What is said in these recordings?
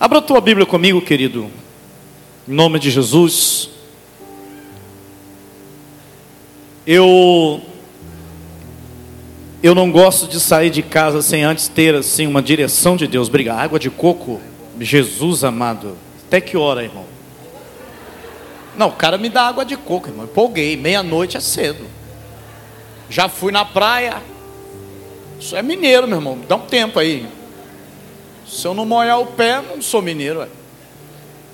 Abra a tua Bíblia comigo, querido. Em nome de Jesus. Eu eu não gosto de sair de casa sem antes ter assim uma direção de Deus. Briga, água de coco, Jesus amado. Até que hora, irmão? Não, o cara me dá água de coco, irmão. Empolguei, meia-noite é cedo. Já fui na praia. Isso é mineiro, meu irmão. Dá um tempo aí. Se eu não molhar o pé, não sou mineiro. É,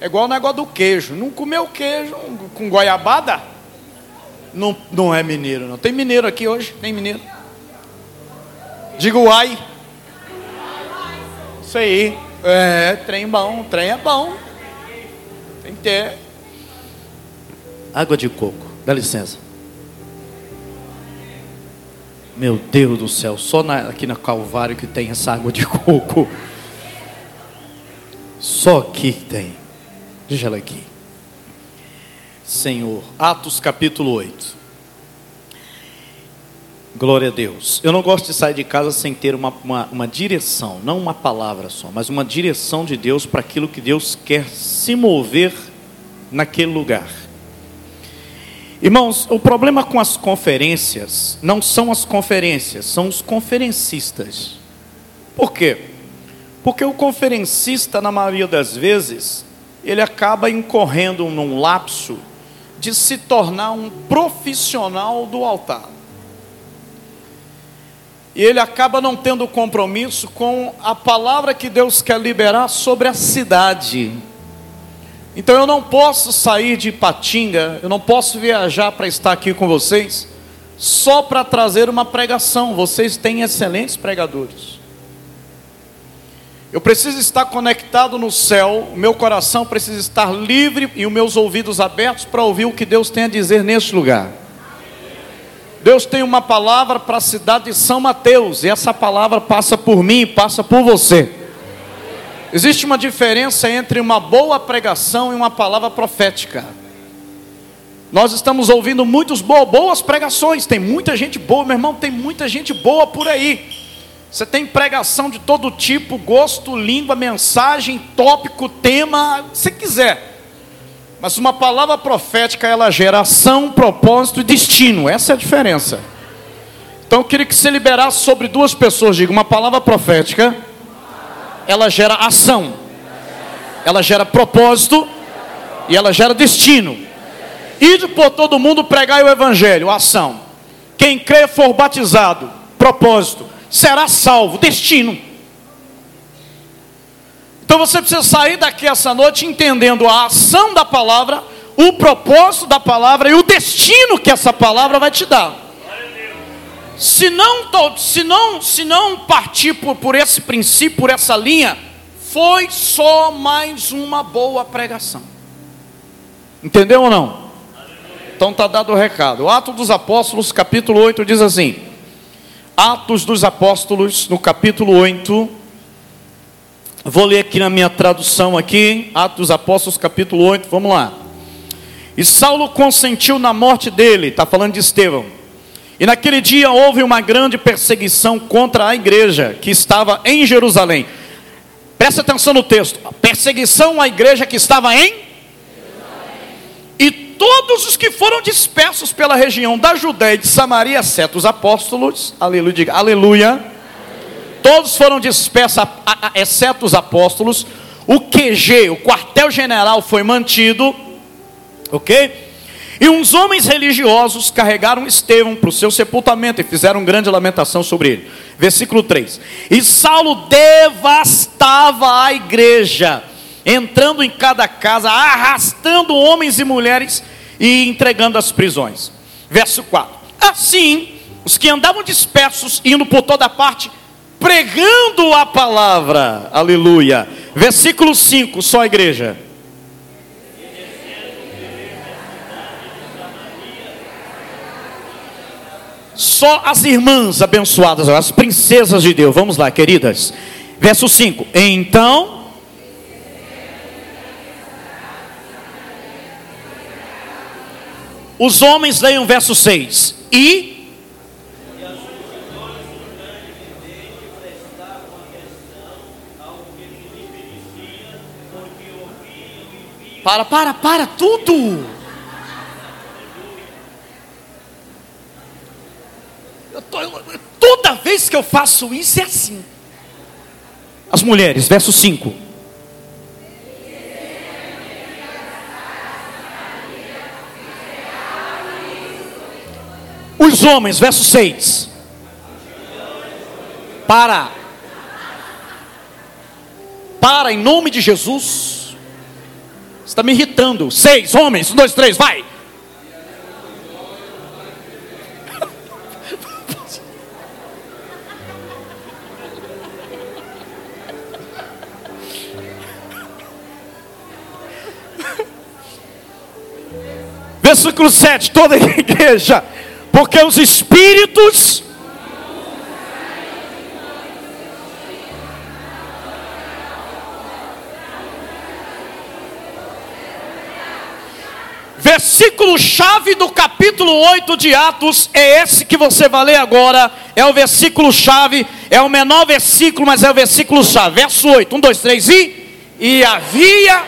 é igual o negócio do queijo. Não comeu queijo com goiabada? Não, não é mineiro, não. Tem mineiro aqui hoje? Tem mineiro? Diga uai. Isso aí. É, trem bom. Trem é bom. Tem que ter. Água de coco. Dá licença. Meu Deus do céu, só na, aqui na Calvário que tem essa água de coco. Só aqui tem. Deixa ela aqui. Senhor, Atos capítulo 8. Glória a Deus. Eu não gosto de sair de casa sem ter uma, uma, uma direção, não uma palavra só, mas uma direção de Deus para aquilo que Deus quer se mover naquele lugar. Irmãos, o problema com as conferências não são as conferências, são os conferencistas. Por quê? Porque o conferencista, na maioria das vezes, ele acaba incorrendo num lapso de se tornar um profissional do altar. E ele acaba não tendo compromisso com a palavra que Deus quer liberar sobre a cidade. Então eu não posso sair de Patinga, eu não posso viajar para estar aqui com vocês, só para trazer uma pregação. Vocês têm excelentes pregadores. Eu preciso estar conectado no céu, meu coração precisa estar livre e os meus ouvidos abertos para ouvir o que Deus tem a dizer neste lugar. Deus tem uma palavra para a cidade de São Mateus, e essa palavra passa por mim e passa por você. Existe uma diferença entre uma boa pregação e uma palavra profética. Nós estamos ouvindo muitas boas pregações, tem muita gente boa, meu irmão, tem muita gente boa por aí. Você tem pregação de todo tipo, gosto, língua, mensagem, tópico, tema, se quiser. Mas uma palavra profética, ela gera ação, propósito e destino. Essa é a diferença. Então eu queria que você liberasse sobre duas pessoas, diga, uma palavra profética, ela gera ação. Ela gera propósito e ela gera destino. Ide por todo mundo pregar o evangelho, ação. Quem crê for batizado, propósito será salvo. Destino. Então você precisa sair daqui essa noite entendendo a ação da palavra, o propósito da palavra e o destino que essa palavra vai te dar. Se não, se não, se não partir por, por esse princípio, por essa linha, foi só mais uma boa pregação. Entendeu ou não? Então está dado o recado. O Ato dos Apóstolos, capítulo 8, diz assim: Atos dos Apóstolos, no capítulo 8. Vou ler aqui na minha tradução aqui, Atos dos Apóstolos, capítulo 8, vamos lá. E Saulo consentiu na morte dele, está falando de Estevão. E naquele dia houve uma grande perseguição contra a igreja que estava em Jerusalém. Presta atenção no texto. Perseguição à igreja que estava em todos os que foram dispersos pela região da Judéia e de Samaria, exceto os apóstolos, aleluia, diga, aleluia. Todos foram dispersos, exceto os apóstolos. O QG, o quartel-general, foi mantido, ok? E uns homens religiosos carregaram Estevão para o seu sepultamento e fizeram grande lamentação sobre ele. Versículo 3: E Saulo devastava a igreja entrando em cada casa, arrastando homens e mulheres e entregando as prisões. Verso 4: Assim, os que andavam dispersos, indo por toda parte, pregando a palavra, aleluia. Versículo 5, só a igreja. Só as irmãs abençoadas, as princesas de Deus. Vamos lá, queridas. Verso 5: Então Os homens leiam o verso 6. E Para, para, para, tudo. Eu tô, eu, toda vez que eu faço isso é assim. As mulheres, verso 5. Os homens, verso 6. Para. Para, em nome de Jesus. Está me irritando. Seis homens, um, dois, três, vai. Versículo 7, toda a igreja porque os espíritos Versículo chave do capítulo 8 de Atos é esse que você vai ler agora. É o versículo chave, é o menor versículo, mas é o versículo chave. Verso 8, 1, 2, 3 e. E havia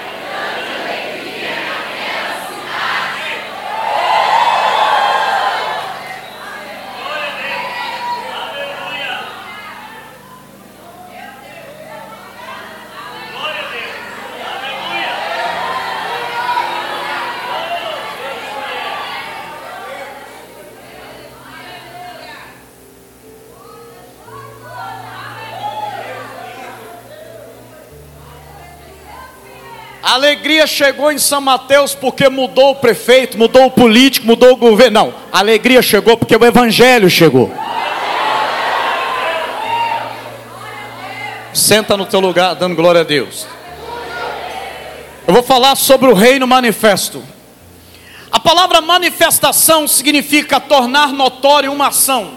alegria chegou em São Mateus porque mudou o prefeito, mudou o político, mudou o governo. Não, alegria chegou porque o evangelho chegou. Senta no teu lugar, dando glória a Deus. Eu vou falar sobre o reino manifesto. A palavra manifestação significa tornar notório uma ação.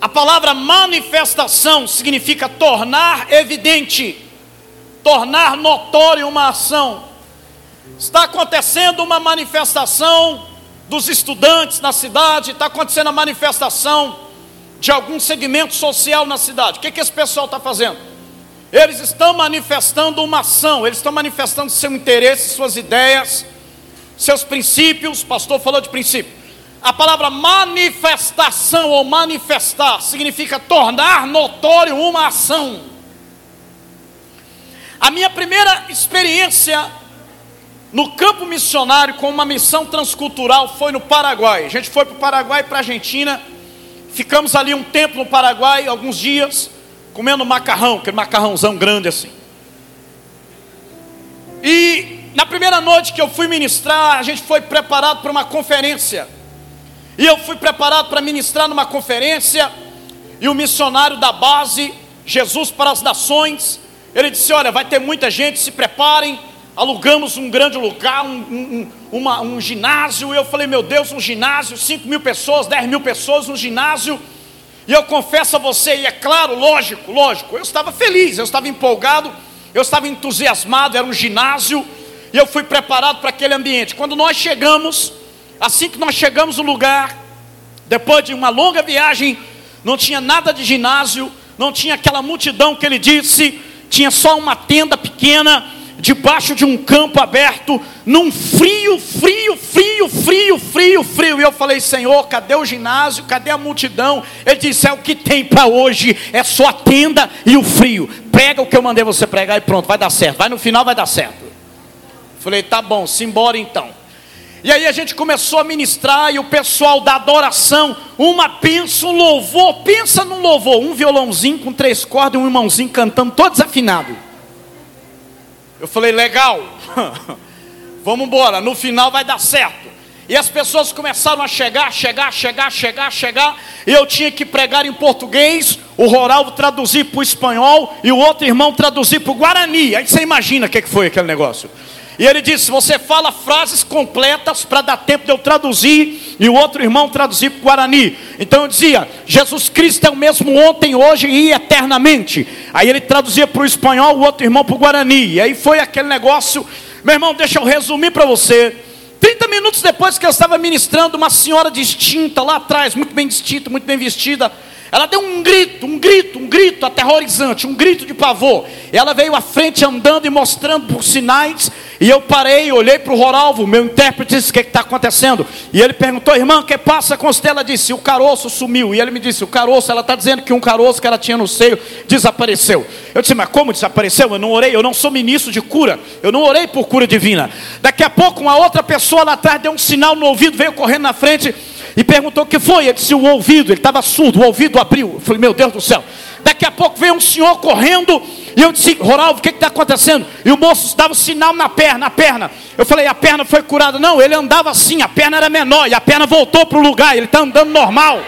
A palavra manifestação significa tornar evidente tornar notório uma ação. Está acontecendo uma manifestação dos estudantes na cidade, está acontecendo a manifestação de algum segmento social na cidade. O que, que esse pessoal está fazendo? Eles estão manifestando uma ação, eles estão manifestando seu interesse, suas ideias, seus princípios. O pastor falou de princípio. A palavra manifestação ou manifestar significa tornar notório uma ação. A minha primeira experiência no campo missionário com uma missão transcultural foi no Paraguai. A gente foi para o Paraguai e para a Argentina. Ficamos ali um tempo no Paraguai, alguns dias, comendo macarrão, aquele macarrãozão grande assim. E na primeira noite que eu fui ministrar, a gente foi preparado para uma conferência. E eu fui preparado para ministrar numa conferência. E o missionário da base, Jesus para as Nações, ele disse: Olha, vai ter muita gente, se preparem. Alugamos um grande lugar, um, um, uma, um ginásio. E eu falei: Meu Deus, um ginásio, 5 mil pessoas, 10 mil pessoas, um ginásio. E eu confesso a você, e é claro, lógico, lógico, eu estava feliz, eu estava empolgado, eu estava entusiasmado, era um ginásio, e eu fui preparado para aquele ambiente. Quando nós chegamos, assim que nós chegamos no lugar, depois de uma longa viagem, não tinha nada de ginásio, não tinha aquela multidão que ele disse, tinha só uma tenda pequena, debaixo de um campo aberto, num frio, frio, frio, frio, frio, frio. E eu falei, Senhor, cadê o ginásio? Cadê a multidão? Ele disse: É o que tem para hoje, é só a tenda e o frio. Prega o que eu mandei você pregar e pronto, vai dar certo. Vai no final, vai dar certo. Falei, tá bom, simbora então. E aí a gente começou a ministrar e o pessoal da adoração, uma pensa, um louvor, pensa num louvor, um violãozinho com três cordas e um irmãozinho cantando todo desafinado. Eu falei, legal, vamos embora, no final vai dar certo. E as pessoas começaram a chegar, chegar, chegar, chegar, chegar. E eu tinha que pregar em português, o Roral traduzir para o espanhol e o outro irmão traduzir para o Guarani. Aí você imagina o que foi aquele negócio. E ele disse: Você fala frases completas para dar tempo de eu traduzir e o outro irmão traduzir para o Guarani. Então eu dizia: Jesus Cristo é o mesmo ontem, hoje e eternamente. Aí ele traduzia para o espanhol, o outro irmão para o Guarani. E aí foi aquele negócio. Meu irmão, deixa eu resumir para você. 30 minutos depois que eu estava ministrando, uma senhora distinta lá atrás, muito bem distinta, muito bem vestida, ela deu um grito, um grito, um grito aterrorizante, um grito de pavor. Ela veio à frente andando e mostrando por sinais E eu parei, olhei para o Roralvo, meu intérprete disse: O que está acontecendo? E ele perguntou, irmã, o que passa com você? Ela disse: O caroço sumiu. E ele me disse: O caroço, ela está dizendo que um caroço que ela tinha no seio desapareceu. Eu disse: Mas como desapareceu? Eu não orei, eu não sou ministro de cura. Eu não orei por cura divina. Daqui a pouco, uma outra pessoa lá atrás deu um sinal no ouvido, veio correndo na frente e perguntou o que foi. Ele disse: O ouvido, ele estava surdo, o ouvido abriu. Eu falei: Meu Deus do céu. Daqui a pouco veio um senhor correndo e eu disse, Ronaldo, o que está acontecendo? E o moço dava um sinal na perna, a perna. Eu falei, a perna foi curada. Não, ele andava assim, a perna era menor e a perna voltou para o lugar, ele está andando normal.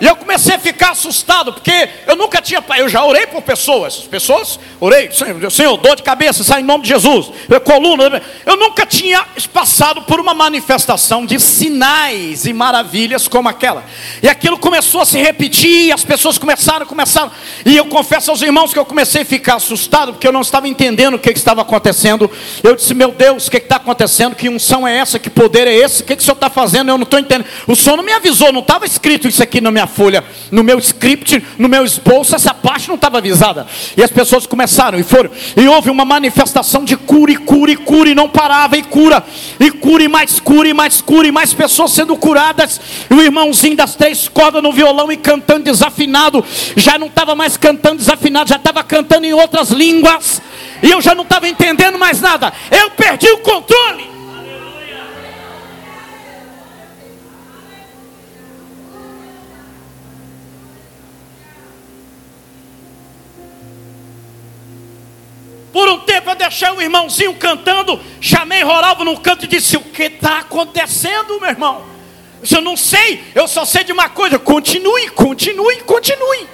E eu comecei a ficar assustado, porque eu nunca tinha, eu já orei por pessoas, pessoas, orei, Senhor, Senhor dor de cabeça, sai em nome de Jesus, coluna, eu nunca tinha passado por uma manifestação de sinais e maravilhas como aquela. E aquilo começou a se repetir, as pessoas começaram, começaram, e eu confesso aos irmãos que eu comecei a ficar assustado, porque eu não estava entendendo o que, que estava acontecendo. Eu disse, meu Deus, o que está acontecendo? Que unção é essa? Que poder é esse? O que, que o Senhor está fazendo? Eu não estou entendendo. O Senhor não me avisou, não estava escrito isso aqui na minha folha, no meu script, no meu esboço, essa parte não estava avisada. E as pessoas começaram e foram, e houve uma manifestação de cura e cura e cura, e não parava, e cura, e cura, e mais cura, e mais cura, e mais pessoas sendo curadas. E o irmãozinho das três cordas no violão e cantando desafinado, já não estava mais cantando desafinado, já estava cantando em outras línguas, e eu já não estava entendendo mais nada, eu perdi o controle. Por um tempo eu deixei o irmãozinho cantando, chamei Roralvo no canto e disse: O que está acontecendo, meu irmão? Eu não sei, eu só sei de uma coisa: continue, continue, continue.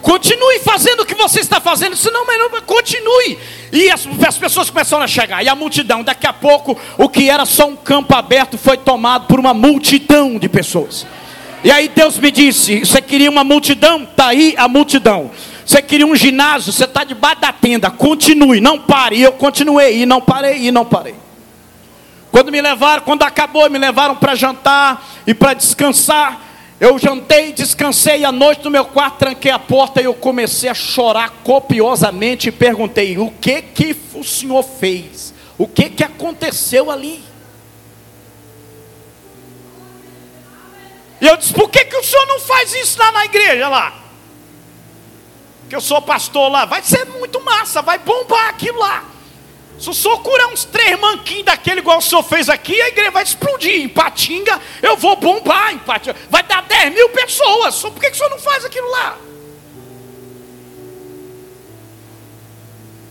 Continue fazendo o que você está fazendo, senão, não, continue. E as, as, pessoas começaram a chegar, e a multidão, daqui a pouco, o que era só um campo aberto foi tomado por uma multidão de pessoas. E aí Deus me disse: Você queria uma multidão? Está aí a multidão. Você queria um ginásio, você está debaixo da tenda, continue, não pare. E eu continuei, e não parei, e não parei. Quando me levaram, quando acabou, me levaram para jantar e para descansar. Eu jantei, descansei à noite no meu quarto, tranquei a porta e eu comecei a chorar copiosamente e perguntei: o que que o senhor fez? O que que aconteceu ali? E eu disse: por que, que o senhor não faz isso lá na igreja lá? Que eu sou pastor lá, vai ser muito massa, vai bombar aquilo lá. Se o senhor curar uns três manquinhos daquele igual o senhor fez aqui, a igreja vai explodir. Em Patinga, eu vou bombar em Patinga. Vai dar 10 mil pessoas. Por que, que o senhor não faz aquilo lá?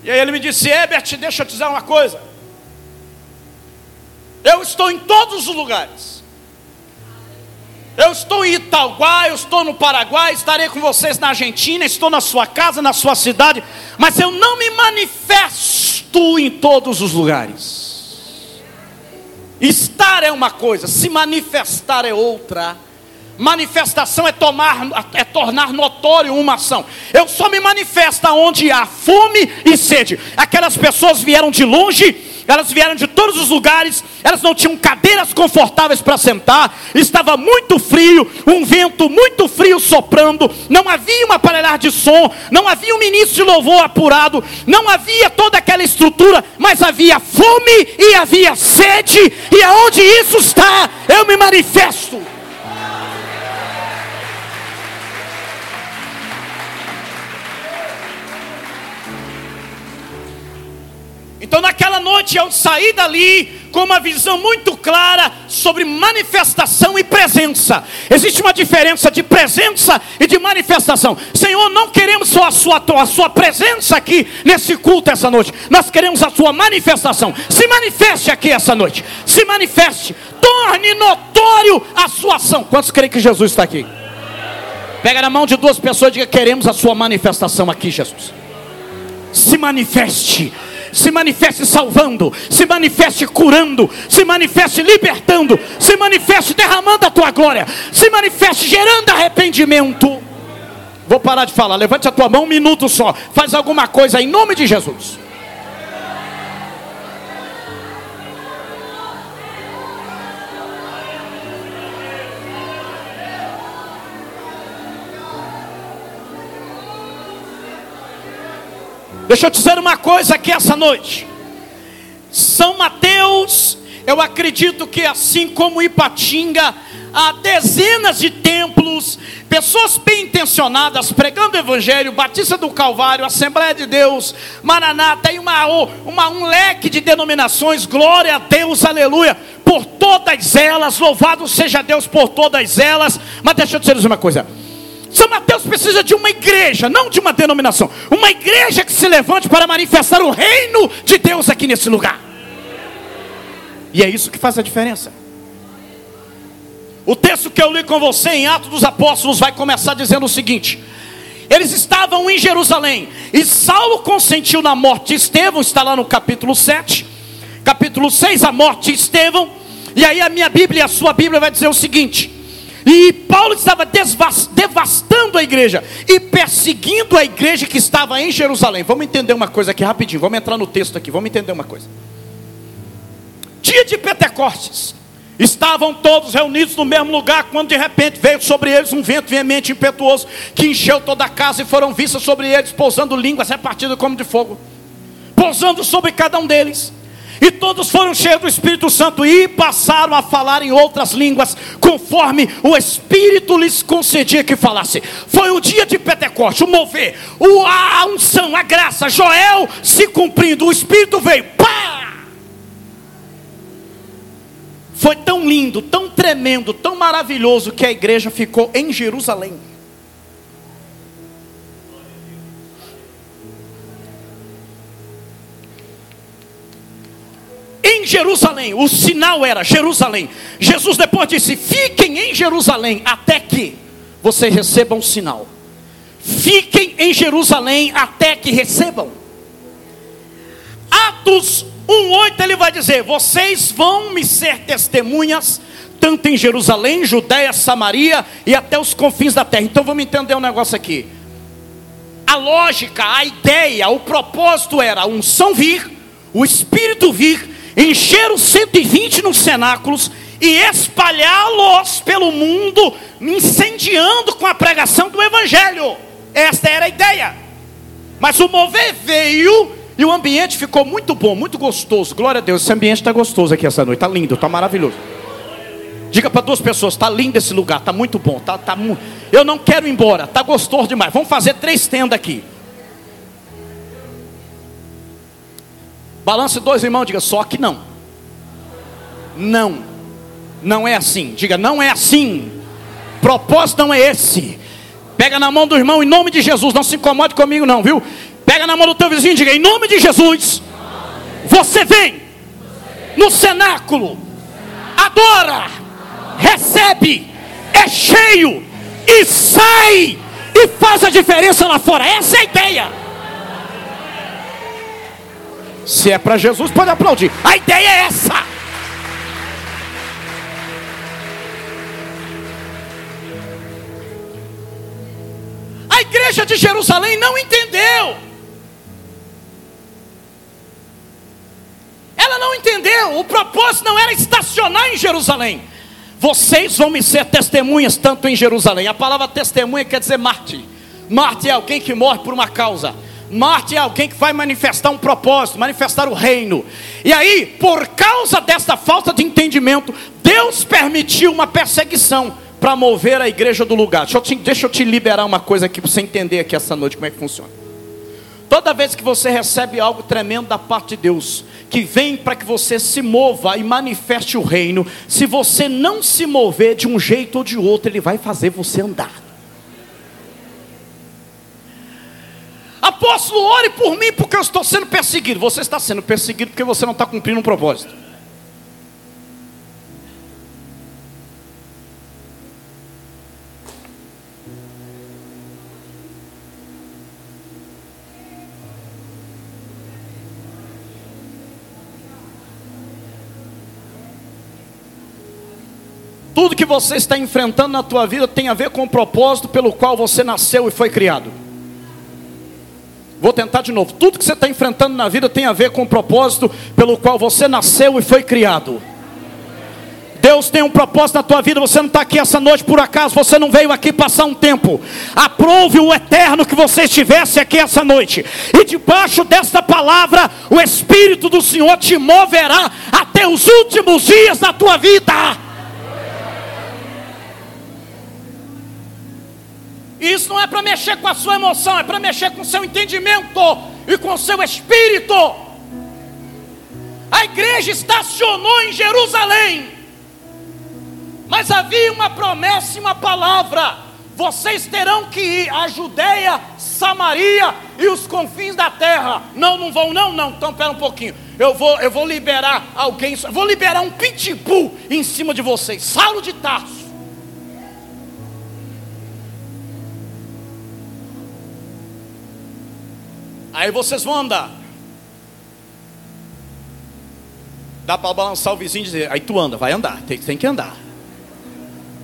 E aí ele me disse, Ebert, deixa eu te dizer uma coisa. Eu estou em todos os lugares. Eu estou em Itaguá, eu estou no Paraguai, estarei com vocês na Argentina, estou na sua casa, na sua cidade, mas eu não me manifesto em todos os lugares. Estar é uma coisa, se manifestar é outra. Manifestação é, tomar, é tornar notório uma ação. Eu só me manifesto onde há fome e sede. Aquelas pessoas vieram de longe elas vieram de todos os lugares, elas não tinham cadeiras confortáveis para sentar, estava muito frio, um vento muito frio soprando, não havia uma aparelhar de som, não havia um ministro de louvor apurado, não havia toda aquela estrutura, mas havia fome e havia sede, e aonde isso está, eu me manifesto. Então, naquela noite, eu saí dali com uma visão muito clara sobre manifestação e presença. Existe uma diferença de presença e de manifestação. Senhor, não queremos só a sua, a sua presença aqui nesse culto essa noite, nós queremos a sua manifestação. Se manifeste aqui essa noite, se manifeste, torne notório a sua ação. Quantos creem que Jesus está aqui? Pega na mão de duas pessoas e diga: Queremos a sua manifestação aqui, Jesus. Se manifeste se manifeste salvando, se manifeste curando, se manifeste libertando, se manifeste derramando a tua glória, se manifeste gerando arrependimento. Vou parar de falar, levante a tua mão um minuto só, faz alguma coisa em nome de Jesus. Deixa eu dizer uma coisa aqui essa noite. São Mateus, eu acredito que assim como Ipatinga, há dezenas de templos, pessoas bem intencionadas pregando o Evangelho, Batista do Calvário, Assembleia de Deus, Maranata, e uma, uma, um leque de denominações, glória a Deus, aleluia, por todas elas, louvado seja Deus por todas elas. Mas deixa eu dizer uma coisa. São Mateus precisa de uma igreja, não de uma denominação. Uma igreja que se levante para manifestar o reino de Deus aqui nesse lugar. E é isso que faz a diferença. O texto que eu li com você em Atos dos Apóstolos vai começar dizendo o seguinte: eles estavam em Jerusalém, e Saulo consentiu na morte de Estevão, está lá no capítulo 7, capítulo 6, a morte de Estevão, e aí a minha Bíblia e a sua Bíblia vai dizer o seguinte: e Paulo estava devastando a igreja e perseguindo a igreja que estava em Jerusalém. Vamos entender uma coisa aqui rapidinho, vamos entrar no texto aqui, vamos entender uma coisa. Dia de Pentecostes, Estavam todos reunidos no mesmo lugar, quando de repente veio sobre eles um vento veemente impetuoso, que encheu toda a casa, e foram vistas sobre eles, pousando línguas repartidas como de fogo, pousando sobre cada um deles. E todos foram cheios do Espírito Santo e passaram a falar em outras línguas, conforme o Espírito lhes concedia que falasse. Foi o dia de Pentecoste, o mover, a unção, a graça, Joel se cumprindo, o Espírito veio, pá! Foi tão lindo, tão tremendo, tão maravilhoso que a igreja ficou em Jerusalém. Em Jerusalém, o sinal era Jerusalém. Jesus depois disse: Fiquem em Jerusalém até que vocês recebam o sinal. Fiquem em Jerusalém até que recebam. Atos 1,8 ele vai dizer: Vocês vão me ser testemunhas, tanto em Jerusalém, Judéia, Samaria e até os confins da terra. Então vamos entender um negócio aqui. A lógica, a ideia, o propósito era a unção vir, o Espírito vir, encher os 120 nos cenáculos e espalhá-los pelo mundo, incendiando com a pregação do Evangelho. Esta era a ideia. Mas o mover veio e o ambiente ficou muito bom, muito gostoso. Glória a Deus, esse ambiente está gostoso aqui essa noite, está lindo, está maravilhoso. Diga para duas pessoas, está lindo esse lugar, está muito bom, tá, tá, eu não quero ir embora, está gostoso demais. Vamos fazer três tendas aqui. Balance dois irmãos, diga só que não. Não, não é assim. Diga, não é assim. Propósito não é esse. Pega na mão do irmão em nome de Jesus. Não se incomode comigo, não, viu? Pega na mão do teu vizinho e diga: em nome de Jesus, você vem no cenáculo, adora, recebe, é cheio e sai e faz a diferença lá fora. Essa é a ideia. Se é para Jesus, pode aplaudir. A ideia é essa. A igreja de Jerusalém não entendeu. Ela não entendeu. O propósito não era estacionar em Jerusalém. Vocês vão me ser testemunhas tanto em Jerusalém. A palavra testemunha quer dizer Marte. Marte é alguém que morre por uma causa. Marte é alguém que vai manifestar um propósito, manifestar o reino. E aí, por causa desta falta de entendimento, Deus permitiu uma perseguição para mover a igreja do lugar. Deixa eu, te, deixa eu te liberar uma coisa aqui para você entender aqui essa noite como é que funciona. Toda vez que você recebe algo tremendo da parte de Deus, que vem para que você se mova e manifeste o reino, se você não se mover de um jeito ou de outro, ele vai fazer você andar. Apóstolo, ore por mim porque eu estou sendo perseguido. Você está sendo perseguido porque você não está cumprindo um propósito. Tudo que você está enfrentando na tua vida tem a ver com o propósito pelo qual você nasceu e foi criado. Vou tentar de novo. Tudo que você está enfrentando na vida tem a ver com o propósito pelo qual você nasceu e foi criado. Deus tem um propósito na tua vida. Você não está aqui essa noite por acaso. Você não veio aqui passar um tempo. Aprove o eterno que você estivesse aqui essa noite. E debaixo desta palavra, o Espírito do Senhor te moverá até os últimos dias da tua vida. Isso não é para mexer com a sua emoção, é para mexer com o seu entendimento e com o seu espírito. A igreja estacionou em Jerusalém. Mas havia uma promessa e uma palavra: vocês terão que ir à Judéia, Samaria e os confins da terra. Não, não vão, não, não. Então, espera um pouquinho. Eu vou, eu vou liberar alguém, vou liberar um pitbull em cima de vocês. Saulo de Tarso. Aí vocês vão andar. Dá para balançar o vizinho e dizer, aí tu anda, vai andar, tem, tem que andar.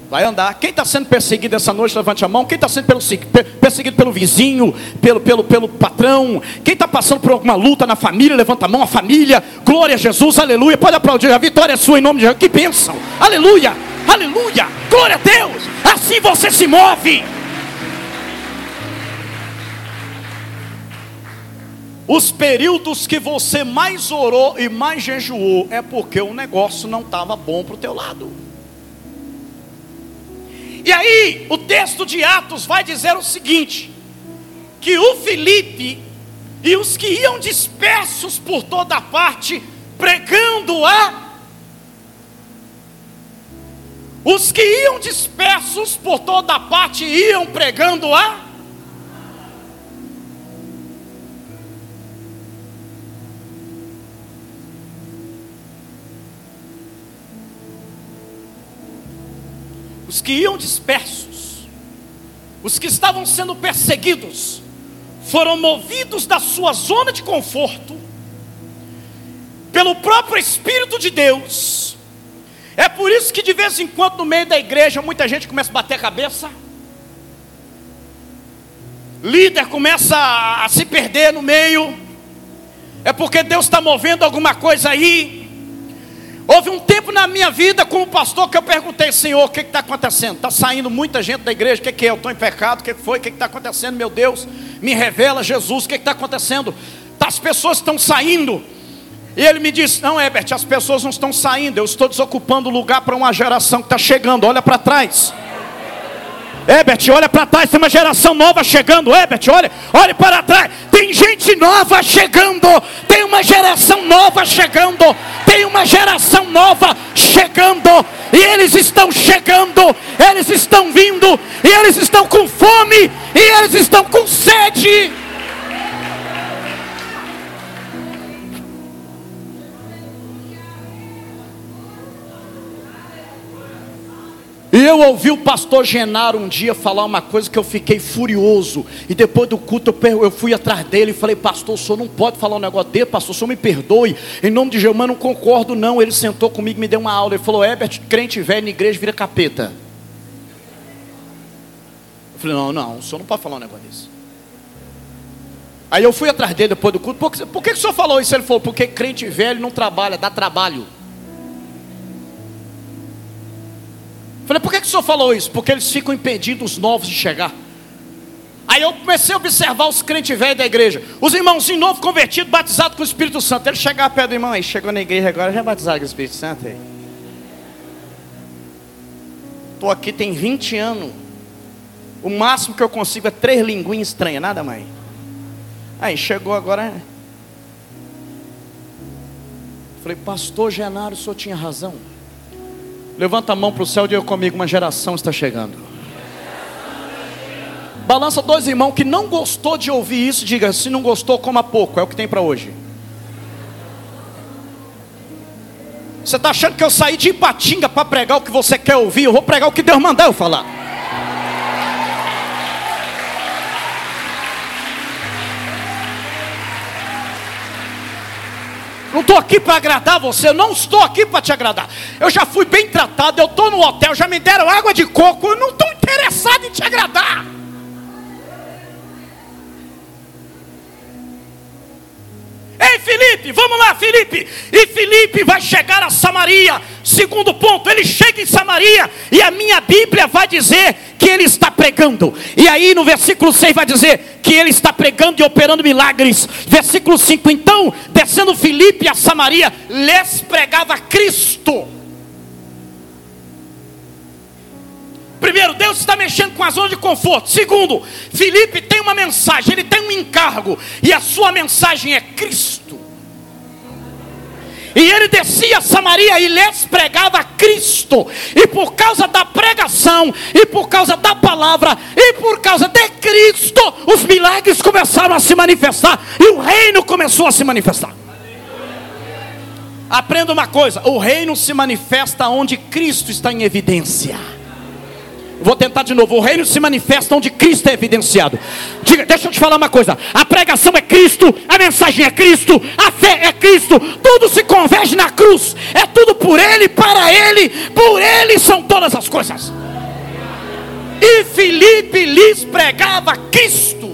Vai andar. Quem está sendo perseguido essa noite, levante a mão. Quem está sendo perseguido pelo vizinho, pelo, pelo, pelo patrão. Quem está passando por alguma luta na família, levanta a mão. A família, glória a Jesus, aleluia. Pode aplaudir, a vitória é sua em nome de Jesus. Que bênção, aleluia, aleluia, glória a Deus. Assim você se move. Os períodos que você mais orou e mais jejuou é porque o negócio não estava bom para o teu lado. E aí, o texto de Atos vai dizer o seguinte: que o Filipe e os que iam dispersos por toda parte, pregando a. Os que iam dispersos por toda parte iam pregando a. os que iam dispersos, os que estavam sendo perseguidos, foram movidos da sua zona de conforto, pelo próprio Espírito de Deus. É por isso que de vez em quando no meio da igreja muita gente começa a bater a cabeça, líder começa a se perder no meio, é porque Deus está movendo alguma coisa aí, Houve um tempo na minha vida como pastor que eu perguntei, Senhor, o que está acontecendo? Está saindo muita gente da igreja, o que, que é? Eu estou em pecado, o que foi? O que está acontecendo, meu Deus? Me revela, Jesus, o que está acontecendo? Tá, as pessoas estão saindo. E ele me disse: Não, Herbert, as pessoas não estão saindo, eu estou desocupando o lugar para uma geração que está chegando, olha para trás. Herbert, olha para trás, tem uma geração nova chegando. Herbert, olha, olha para trás. Tem gente nova chegando. Tem uma geração nova chegando. Tem uma geração nova chegando. E eles estão chegando. Eles estão vindo. E eles estão com fome. E eles estão com sede. Eu ouvi o pastor Genaro um dia falar uma coisa que eu fiquei furioso. E depois do culto eu fui atrás dele e falei, pastor, o senhor não pode falar um negócio dele, pastor, o senhor me perdoe. Em nome de Jesus, não concordo não. Ele sentou comigo, me deu uma aula. Ele falou, Herbert, crente velho na igreja vira capeta. Eu falei, não, não, o senhor não pode falar um negócio desse. Aí eu fui atrás dele depois do culto. Por que, por que o senhor falou isso? Ele falou, porque crente velho não trabalha, dá trabalho. Falei, por que, que o senhor falou isso? Porque eles ficam impedindo os novos de chegar. Aí eu comecei a observar os crentes velhos da igreja. Os irmãozinhos novos convertidos, batizados com o Espírito Santo. Ele chegava perto do irmão aí, chegou na igreja agora, já é batizado com o Espírito Santo. Estou aqui tem 20 anos. O máximo que eu consigo é três linguinhas estranhas, nada mais. Aí chegou agora. Falei, pastor Genaro, o senhor tinha razão. Levanta a mão para o céu e diga comigo: uma geração está chegando. Balança dois irmãos que não gostou de ouvir isso, diga: se não gostou, coma pouco, é o que tem para hoje. Você está achando que eu saí de Ipatinga para pregar o que você quer ouvir? Eu vou pregar o que Deus mandou eu falar. Não estou aqui para agradar você, eu não estou aqui para te agradar. Eu já fui bem tratado, eu estou no hotel, já me deram água de coco, eu não estou interessado em te agradar. Felipe, vamos lá, Felipe. E Felipe vai chegar a Samaria. Segundo ponto, ele chega em Samaria e a minha Bíblia vai dizer que ele está pregando. E aí no versículo 6 vai dizer que ele está pregando e operando milagres. Versículo 5, então, descendo Felipe a Samaria, lhes pregava Cristo. Primeiro, Deus está mexendo com a zona de conforto. Segundo, Felipe tem uma mensagem, ele tem um encargo, e a sua mensagem é Cristo. E ele descia a Samaria e lhes pregava Cristo. E por causa da pregação, e por causa da palavra, e por causa de Cristo, os milagres começaram a se manifestar. E o reino começou a se manifestar. Aprenda uma coisa: o reino se manifesta onde Cristo está em evidência. Vou tentar de novo. O reino se manifesta onde Cristo é evidenciado. Diga, deixa eu te falar uma coisa. A pregação é Cristo, a mensagem é Cristo, a fé é Cristo. Tudo se converge na cruz. É tudo por Ele, para Ele, por Ele são todas as coisas. E Filipe lhes pregava Cristo.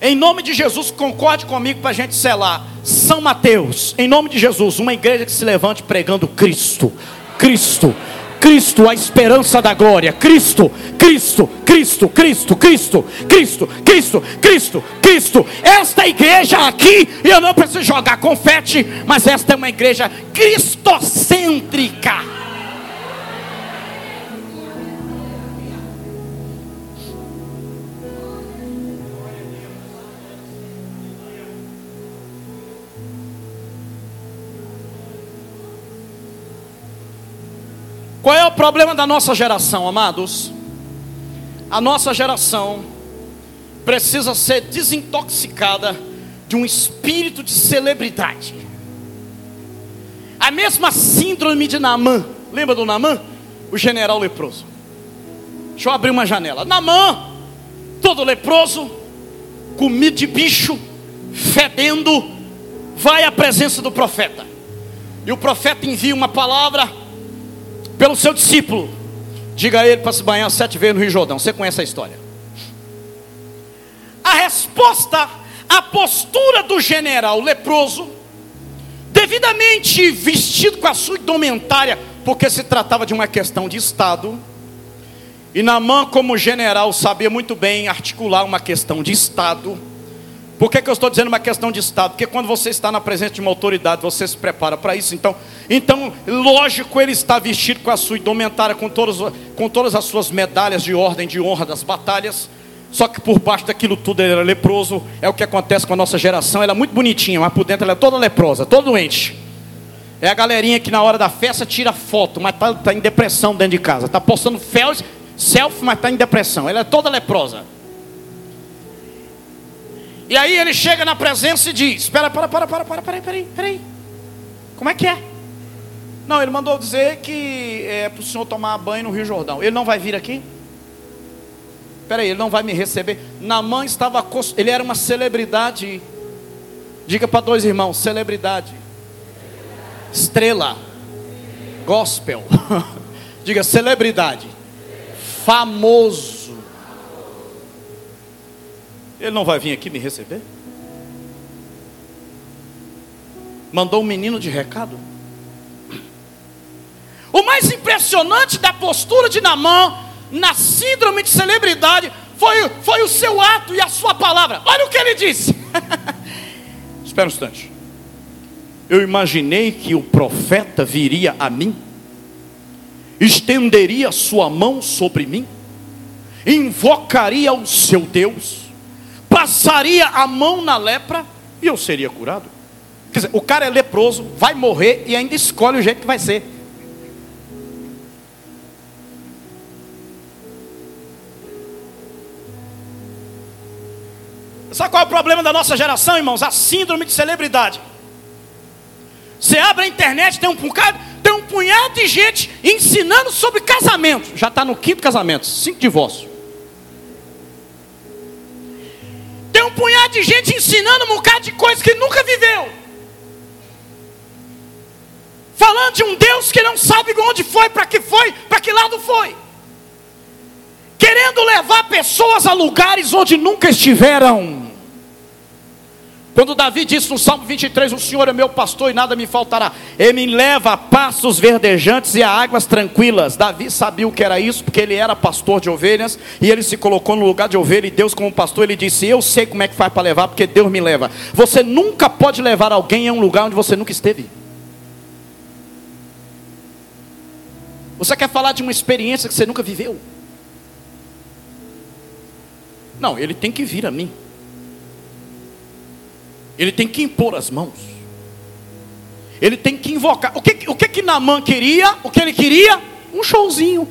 Em nome de Jesus, concorde comigo para a gente selar. São Mateus, em nome de Jesus, uma igreja que se levante pregando Cristo. Cristo. Cristo, a esperança da glória. Cristo, Cristo, Cristo, Cristo, Cristo, Cristo, Cristo, Cristo, Cristo. Esta igreja aqui, eu não preciso jogar confete, mas esta é uma igreja cristocêntrica. Qual é o problema da nossa geração, amados? A nossa geração precisa ser desintoxicada de um espírito de celebridade. A mesma síndrome de Namã, lembra do Namã? O general leproso. Deixa eu abrir uma janela. Namã, todo leproso, comido de bicho, fedendo, vai à presença do profeta. E o profeta envia uma palavra pelo seu discípulo. Diga a ele para se banhar sete vezes no Rio Jordão. Você conhece a história. A resposta, a postura do general leproso, devidamente vestido com a sua indumentária, porque se tratava de uma questão de Estado, e Namã, como general, sabia muito bem articular uma questão de Estado por que, que eu estou dizendo uma questão de Estado? Porque quando você está na presença de uma autoridade, você se prepara para isso. Então, então, lógico, ele está vestido com a sua indumentária, com, todos, com todas as suas medalhas de ordem, de honra das batalhas. Só que por baixo daquilo tudo ele era leproso. É o que acontece com a nossa geração. Ela é muito bonitinha, mas por dentro ela é toda leprosa, toda doente. É a galerinha que na hora da festa tira foto, mas está tá em depressão dentro de casa. Está postando selfie, mas está em depressão. Ela é toda leprosa. E aí ele chega na presença e diz: Espera, para, para, para, para, peraí, peraí, peraí. Como é que é? Não, ele mandou dizer que é para o senhor tomar banho no Rio Jordão. Ele não vai vir aqui? Peraí, ele não vai me receber. Namã estava, ele era uma celebridade. Diga para dois irmãos: celebridade, estrela, gospel. Diga celebridade, famoso. Ele não vai vir aqui me receber? Mandou um menino de recado? O mais impressionante da postura de Namã, na síndrome de celebridade, foi, foi o seu ato e a sua palavra. Olha o que ele disse. Espera um instante. Eu imaginei que o profeta viria a mim, estenderia sua mão sobre mim, invocaria o seu Deus passaria a mão na lepra e eu seria curado. Quer dizer, o cara é leproso, vai morrer e ainda escolhe o jeito que vai ser. Sabe qual é o problema da nossa geração, irmãos? A síndrome de celebridade. Você abre a internet, tem um punhado, tem um punhado de gente ensinando sobre casamento. Já está no quinto casamento, cinco divórcios. Punhado de gente ensinando um bocado de coisa que nunca viveu. Falando de um Deus que não sabe onde foi, para que foi, para que lado foi. Querendo levar pessoas a lugares onde nunca estiveram. Quando Davi disse no Salmo 23: O Senhor é meu pastor e nada me faltará, Ele me leva a pastos verdejantes e a águas tranquilas. Davi sabia o que era isso, porque ele era pastor de ovelhas e ele se colocou no lugar de ovelha. E Deus, como pastor, ele disse: Eu sei como é que faz para levar, porque Deus me leva. Você nunca pode levar alguém a um lugar onde você nunca esteve. Você quer falar de uma experiência que você nunca viveu? Não, ele tem que vir a mim. Ele tem que impor as mãos. Ele tem que invocar. O que, o que que Namã queria? O que ele queria? Um showzinho.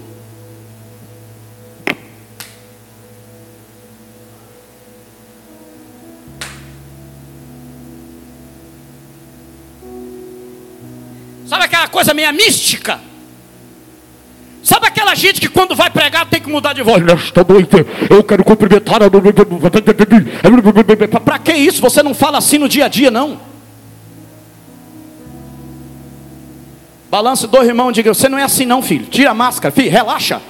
Sabe aquela coisa meio mística? Sabe aquela gente que quando vai pregar tem que mudar de voz? Eu quero cumprimentar. Para que isso? Você não fala assim no dia a dia, não. Balance dois irmãos e diga: Você não é assim, não, filho. Tira a máscara, filho, relaxa.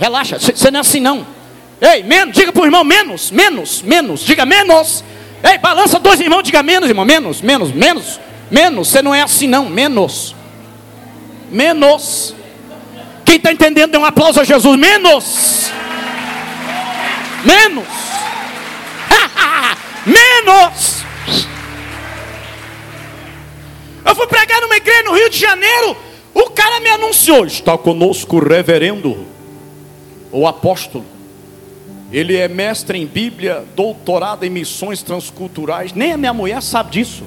Relaxa, você não é assim, não. Ei, menos, diga para o irmão: menos, menos, menos. Diga menos. Ei, balança dois irmãos, diga menos, irmão. Menos, menos, menos, menos. Você não é assim, não. Menos. Menos. Quem está entendendo, dê um aplauso a Jesus. Menos. Menos. Menos. Eu fui pregar numa igreja no Rio de Janeiro. O cara me anunciou: está conosco o reverendo, o apóstolo. Ele é mestre em Bíblia, doutorado em missões transculturais. Nem a minha mulher sabe disso.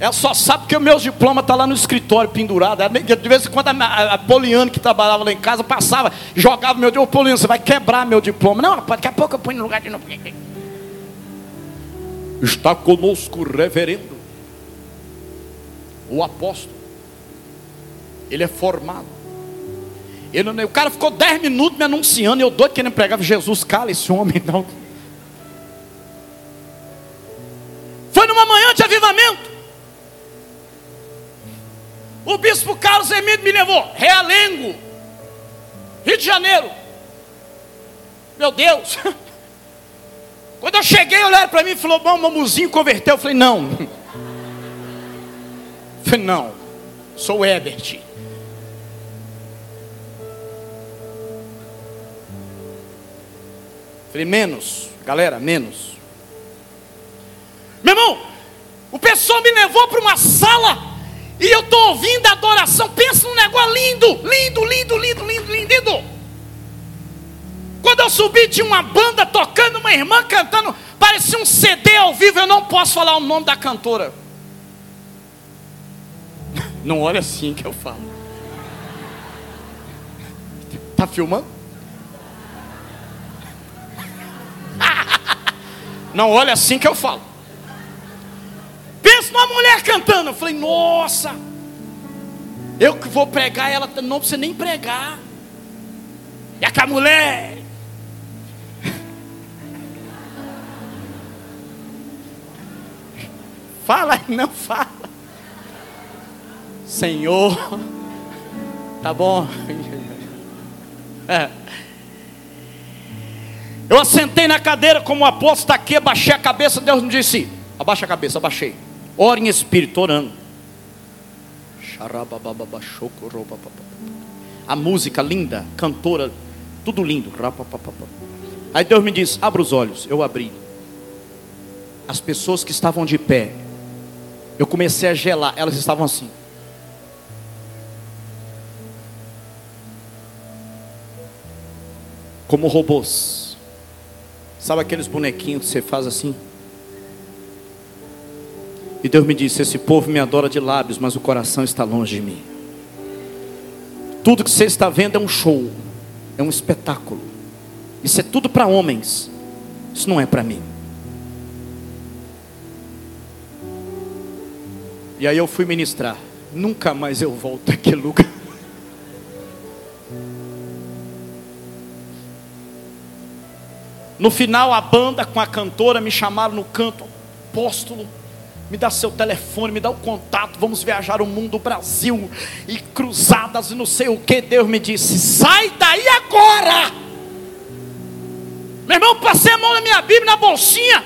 Ela só sabe que o meu diploma está lá no escritório pendurado. De vez em quando a, a Poliana que trabalhava lá em casa passava, jogava meu diploma. Poliana, você vai quebrar meu diploma. Não, daqui a pouco eu ponho no lugar de novo. Está conosco o reverendo, o apóstolo. Ele é formado. Ele, o cara ficou dez minutos me anunciando. Eu doido querendo pregar. Jesus, cala esse homem. Não. Foi numa manhã de avivamento. O bispo Carlos Emílio me levou, Realengo, Rio de Janeiro. Meu Deus. Quando eu cheguei, olharam para mim e falou: Bom, mamuzinho converteu. Eu falei: Não. Eu falei: Não, sou o Ebert. Falei: Menos, galera, menos. Meu irmão, o pessoal me levou para uma sala e eu estou ouvindo a adoração. Pensa num negócio lindo, lindo, lindo, lindo, lindo, lindo, lindo. Quando eu subi, tinha uma banda tocando, uma irmã cantando. Parecia um CD ao vivo. Eu não posso falar o nome da cantora. Não olha assim que eu falo. Tá filmando? Não olha assim que eu falo. Numa mulher cantando. Eu falei, nossa, eu que vou pregar, ela não precisa nem pregar. E aquela mulher. Fala, não fala. Senhor, tá bom. É. Eu assentei na cadeira como o apóstolo aqui, abaixei a cabeça, Deus me disse: abaixa a cabeça, abaixei. Ora em espírito, orando. A música linda, cantora, tudo lindo. Aí Deus me disse: abra os olhos. Eu abri. As pessoas que estavam de pé, eu comecei a gelar, elas estavam assim. Como robôs. Sabe aqueles bonequinhos que você faz assim? E Deus me disse: Esse povo me adora de lábios, mas o coração está longe de mim. Tudo que você está vendo é um show, é um espetáculo. Isso é tudo para homens, isso não é para mim. E aí eu fui ministrar. Nunca mais eu volto àquele lugar. No final, a banda com a cantora me chamaram no canto, apóstolo me dá seu telefone, me dá o contato, vamos viajar o mundo, o Brasil, e cruzadas e não sei o que. Deus me disse: sai daí agora. Meu irmão, passei a mão na minha Bíblia, na bolsinha.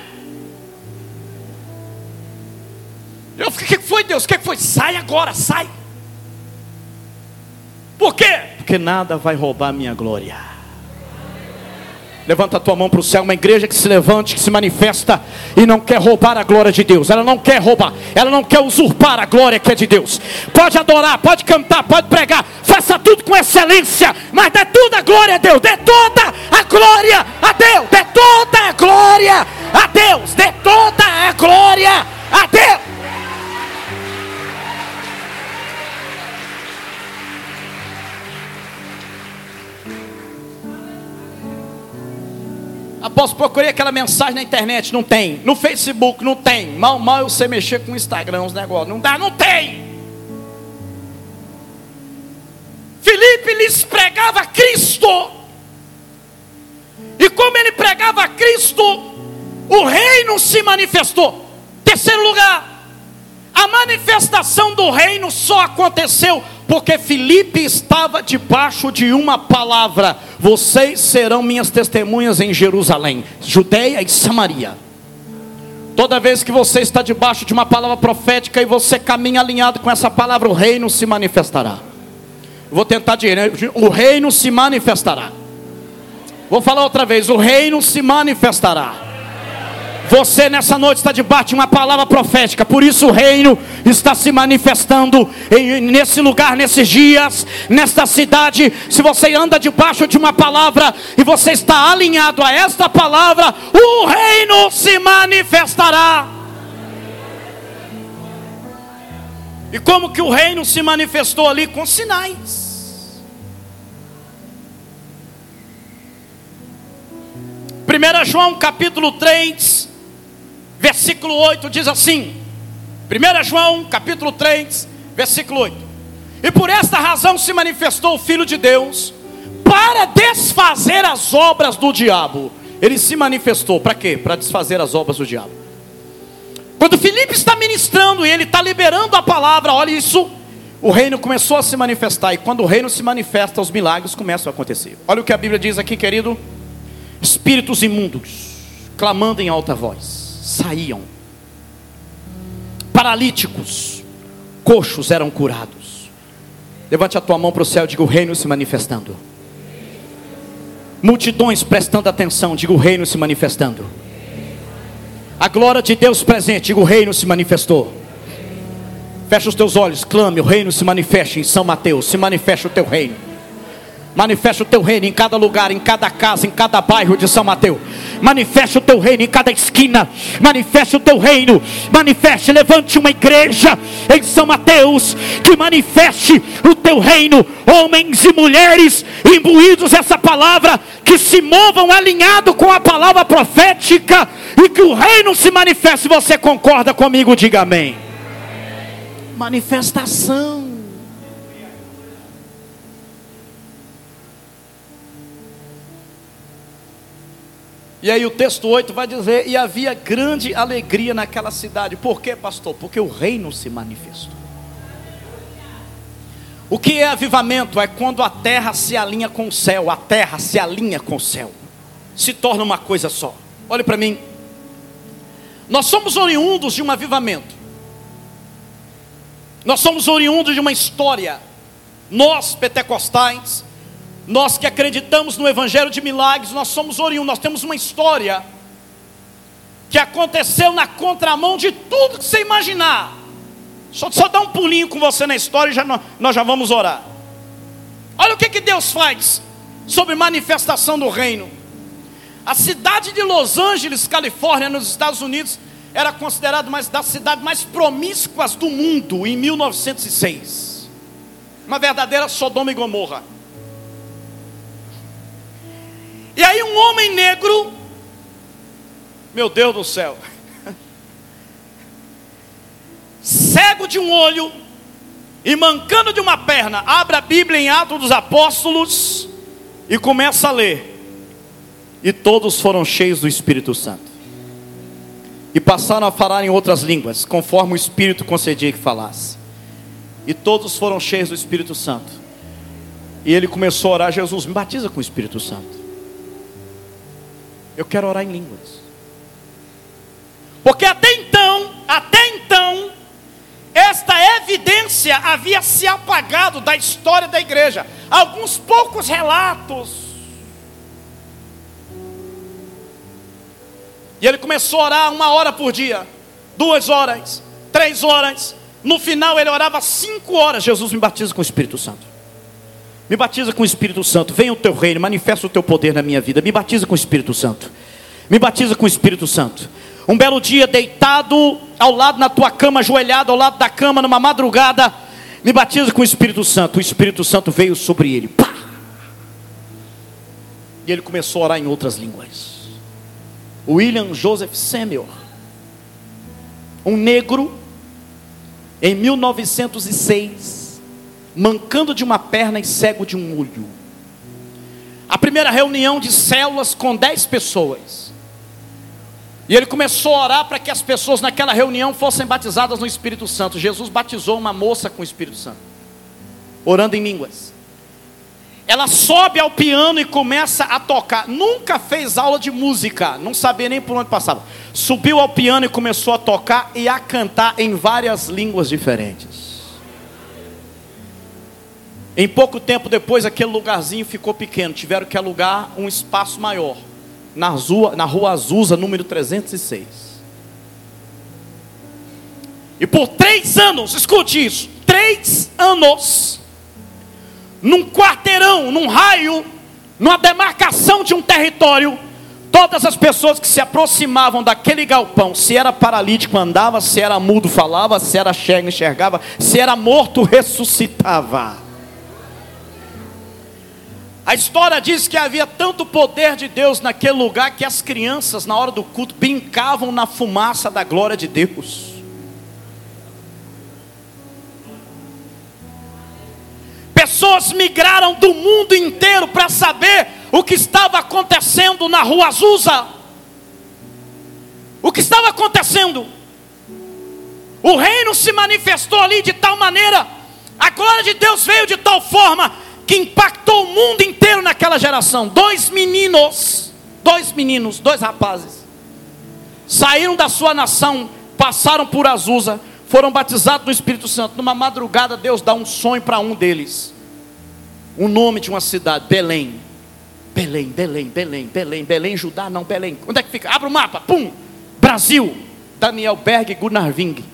Eu fiquei, o que foi Deus? O que foi? Sai agora, sai. Por quê? Porque nada vai roubar minha glória. Levanta a tua mão para o céu, uma igreja que se levante, que se manifesta e não quer roubar a glória de Deus. Ela não quer roubar, ela não quer usurpar a glória que é de Deus. Pode adorar, pode cantar, pode pregar, faça tudo com excelência, mas dê toda a glória a Deus, dê toda a glória a Deus, dê toda a glória a Deus, dê toda a glória a Deus. Apóstolo, procurei aquela mensagem na internet, não tem. No Facebook, não tem. Mal, mal eu sei mexer com o Instagram, os negócios. Não dá, não tem. Filipe lhes pregava Cristo. E como ele pregava Cristo, o reino se manifestou. Terceiro lugar, a manifestação do reino só aconteceu porque Filipe estava debaixo de uma palavra: vocês serão minhas testemunhas em Jerusalém, Judeia e Samaria. Toda vez que você está debaixo de uma palavra profética e você caminha alinhado com essa palavra, o reino se manifestará. Vou tentar dizer, o reino se manifestará. Vou falar outra vez: o reino se manifestará. Você nessa noite está debaixo de uma palavra profética, por isso o reino está se manifestando em, nesse lugar, nesses dias, nesta cidade. Se você anda debaixo de uma palavra e você está alinhado a esta palavra, o reino se manifestará. E como que o reino se manifestou ali? Com sinais. 1 João capítulo 3, versículo 8 diz assim: 1 João, capítulo 3, versículo 8. E por esta razão se manifestou o Filho de Deus, para desfazer as obras do diabo. Ele se manifestou, para quê? Para desfazer as obras do diabo. Quando Filipe está ministrando e ele está liberando a palavra, olha isso, o reino começou a se manifestar. E quando o reino se manifesta, os milagres começam a acontecer. Olha o que a Bíblia diz aqui, querido: espíritos imundos, clamando em alta voz saíam. Paralíticos, coxos eram curados. Levante a tua mão para o céu, diga o reino se manifestando. Multidões prestando atenção, diga o reino se manifestando. A glória de Deus presente, diga o reino se manifestou. Fecha os teus olhos, clame, o reino se manifeste em São Mateus, se manifeste o teu reino. Manifesta o teu reino em cada lugar, em cada casa, em cada bairro de São Mateus. Manifeste o teu reino em cada esquina. Manifeste o teu reino. Manifeste, levante uma igreja em São Mateus que manifeste o teu reino. Homens e mulheres imbuídos essa palavra que se movam alinhado com a palavra profética e que o reino se manifeste. Você concorda comigo? Diga amém. Manifestação. E aí o texto 8 vai dizer: E havia grande alegria naquela cidade. Por quê, pastor? Porque o reino se manifestou. O que é avivamento? É quando a terra se alinha com o céu, a terra se alinha com o céu, se torna uma coisa só. Olhe para mim. Nós somos oriundos de um avivamento. Nós somos oriundos de uma história. Nós, pentecostais, nós que acreditamos no Evangelho de milagres, nós somos oriundos, nós temos uma história que aconteceu na contramão de tudo que você imaginar. Só, só dar um pulinho com você na história e já, nós já vamos orar. Olha o que, que Deus faz sobre manifestação do reino. A cidade de Los Angeles, Califórnia, nos Estados Unidos, era considerada uma das cidades mais promíscuas do mundo em 1906. Uma verdadeira Sodoma e Gomorra. E aí um homem negro, meu Deus do céu, cego de um olho e mancando de uma perna, abre a Bíblia em Atos dos Apóstolos e começa a ler. E todos foram cheios do Espírito Santo. E passaram a falar em outras línguas, conforme o Espírito concedia que falasse. E todos foram cheios do Espírito Santo. E ele começou a orar: Jesus, me batiza com o Espírito Santo. Eu quero orar em línguas. Porque até então, até então, esta evidência havia se apagado da história da igreja. Alguns poucos relatos. E ele começou a orar uma hora por dia, duas horas, três horas. No final ele orava cinco horas. Jesus me batiza com o Espírito Santo. Me batiza com o Espírito Santo. Venha o teu reino, manifesta o teu poder na minha vida. Me batiza com o Espírito Santo. Me batiza com o Espírito Santo. Um belo dia, deitado ao lado na tua cama, ajoelhado ao lado da cama, numa madrugada, me batiza com o Espírito Santo. O Espírito Santo veio sobre ele. Pá! E ele começou a orar em outras línguas. William Joseph Samuel, um negro, em 1906, mancando de uma perna e cego de um olho. A primeira reunião de células com dez pessoas. E ele começou a orar para que as pessoas naquela reunião fossem batizadas no Espírito Santo. Jesus batizou uma moça com o Espírito Santo, orando em línguas. Ela sobe ao piano e começa a tocar. Nunca fez aula de música, não sabia nem por onde passava. Subiu ao piano e começou a tocar e a cantar em várias línguas diferentes. Em pouco tempo depois, aquele lugarzinho ficou pequeno, tiveram que alugar um espaço maior na rua, na rua Azusa, número 306. E por três anos, escute isso: três anos, num quarteirão, num raio, numa demarcação de um território, todas as pessoas que se aproximavam daquele galpão, se era paralítico andava, se era mudo falava, se era cego enxergava, se era morto ressuscitava. A história diz que havia tanto poder de Deus naquele lugar que as crianças, na hora do culto, brincavam na fumaça da glória de Deus. Pessoas migraram do mundo inteiro para saber o que estava acontecendo na rua Azusa. O que estava acontecendo? O reino se manifestou ali de tal maneira, a glória de Deus veio de tal forma que impactou o mundo inteiro naquela geração. Dois meninos, dois meninos, dois rapazes, saíram da sua nação, passaram por Azusa, foram batizados no Espírito Santo. Numa madrugada, Deus dá um sonho para um deles. O nome de uma cidade, Belém. Belém, Belém, Belém, Belém, Belém, Judá, não, Belém. Onde é que fica? Abre o mapa, pum! Brasil. Daniel Berg Gunarving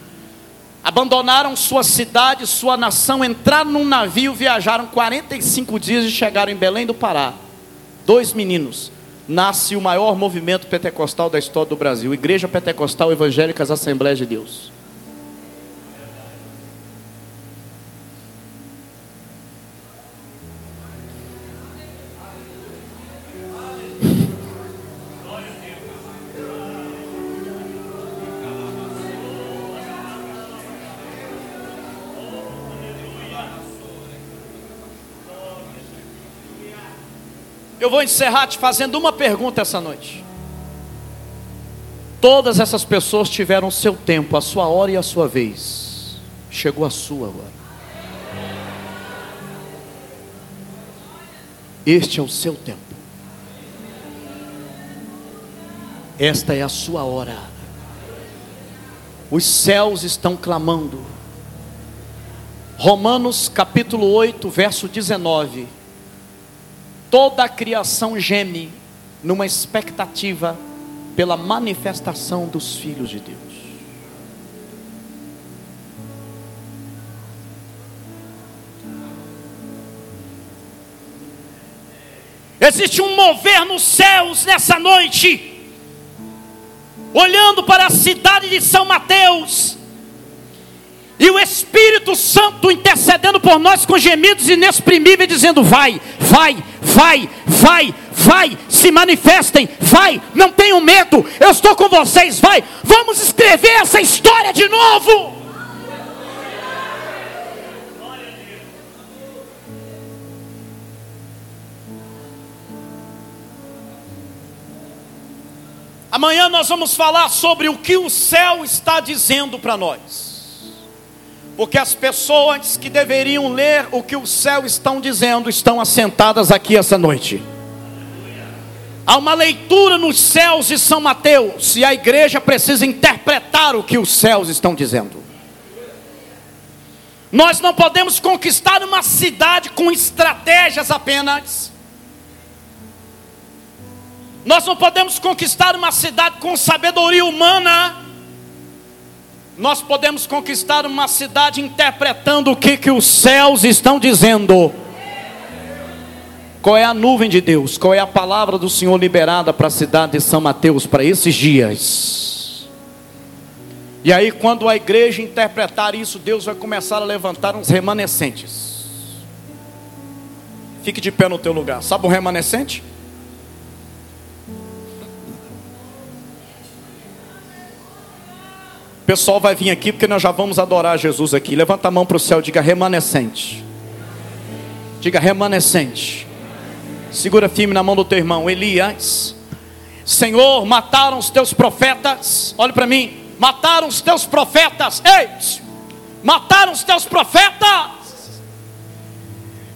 abandonaram sua cidade, sua nação, entraram num navio, viajaram 45 dias e chegaram em Belém do Pará. Dois meninos. Nasce o maior movimento pentecostal da história do Brasil, Igreja Pentecostal Evangélicas Assembleias de Deus. Eu vou encerrar te fazendo uma pergunta essa noite. Todas essas pessoas tiveram seu tempo, a sua hora e a sua vez. Chegou a sua agora. Este é o seu tempo. Esta é a sua hora. Os céus estão clamando. Romanos capítulo 8, verso 19 Toda a criação geme numa expectativa pela manifestação dos filhos de Deus. Existe um mover nos céus nessa noite, olhando para a cidade de São Mateus, e o Espírito Santo intercedendo por nós com gemidos inexprimíveis, dizendo: Vai, vai, vai, vai, vai, se manifestem, vai, não tenham medo, eu estou com vocês, vai, vamos escrever essa história de novo. Amanhã nós vamos falar sobre o que o céu está dizendo para nós. Porque as pessoas que deveriam ler o que o céu estão dizendo estão assentadas aqui essa noite. Há uma leitura nos céus de São Mateus e a igreja precisa interpretar o que os céus estão dizendo. Nós não podemos conquistar uma cidade com estratégias apenas. Nós não podemos conquistar uma cidade com sabedoria humana. Nós podemos conquistar uma cidade interpretando o que, que os céus estão dizendo. Qual é a nuvem de Deus? Qual é a palavra do Senhor liberada para a cidade de São Mateus para esses dias? E aí, quando a igreja interpretar isso, Deus vai começar a levantar uns remanescentes. Fique de pé no teu lugar. Sabe um remanescente? Pessoal vai vir aqui porque nós já vamos adorar Jesus aqui. Levanta a mão para o céu, diga remanescente. Diga remanescente. Segura firme na mão do teu irmão, Elias. Senhor, mataram os teus profetas. Olhe para mim. Mataram os teus profetas. Ei! Mataram os teus profetas.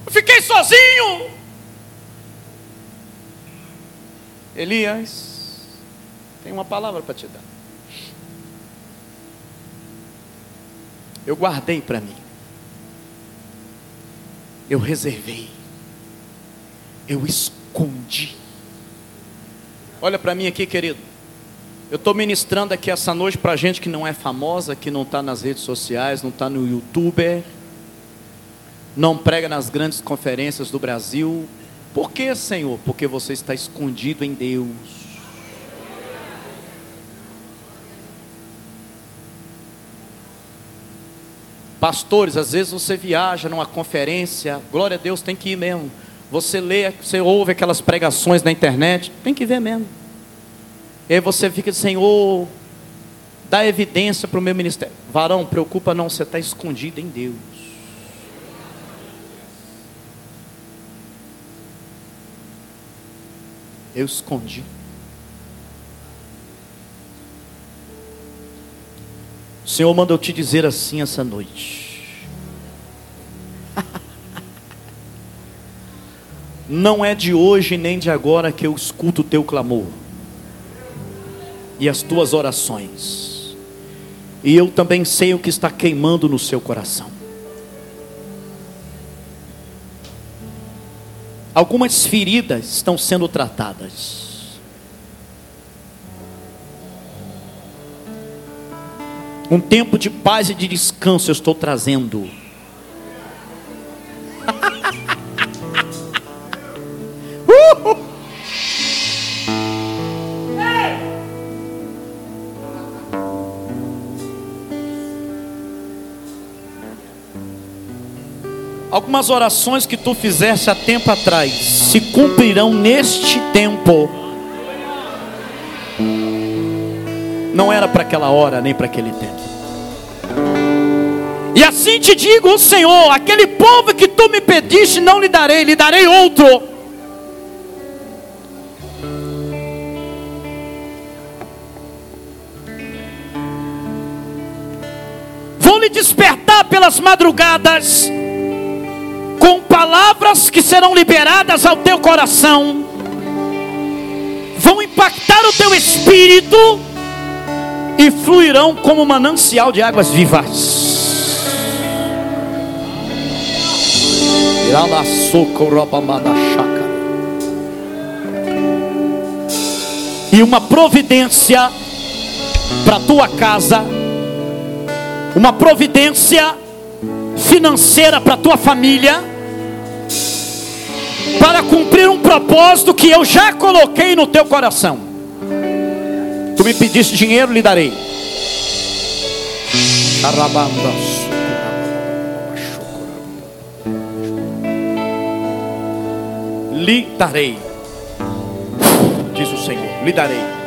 Eu fiquei sozinho. Elias, tem uma palavra para te dar. Eu guardei para mim. Eu reservei eu escondi. Olha para mim aqui, querido. Eu estou ministrando aqui essa noite para gente que não é famosa, que não está nas redes sociais, não está no YouTube, não prega nas grandes conferências do Brasil. Por que, Senhor? Porque você está escondido em Deus. Pastores, às vezes você viaja numa conferência, glória a Deus, tem que ir mesmo. Você lê, você ouve aquelas pregações na internet, tem que ver mesmo. E aí você fica, Senhor, dá evidência para o meu ministério. Varão, preocupa não, você está escondido em Deus. Eu escondi. Senhor manda eu te dizer assim essa noite. Não é de hoje nem de agora que eu escuto o teu clamor e as tuas orações, e eu também sei o que está queimando no seu coração. Algumas feridas estão sendo tratadas. Um tempo de paz e de descanso eu estou trazendo. Algumas orações que tu fizeste há tempo atrás se cumprirão neste tempo. Não era para aquela hora nem para aquele tempo. E assim te digo, Senhor, aquele povo que tu me pediste, não lhe darei, lhe darei outro. Vou lhe despertar pelas madrugadas com palavras que serão liberadas ao teu coração, vão impactar o teu espírito e fluirão como manancial de águas vivas. E uma providência para tua casa, uma providência financeira para tua família para cumprir um propósito que eu já coloquei no teu coração. Tu me pediste dinheiro, lhe darei. Lhe darei, diz o Senhor, lhe darei.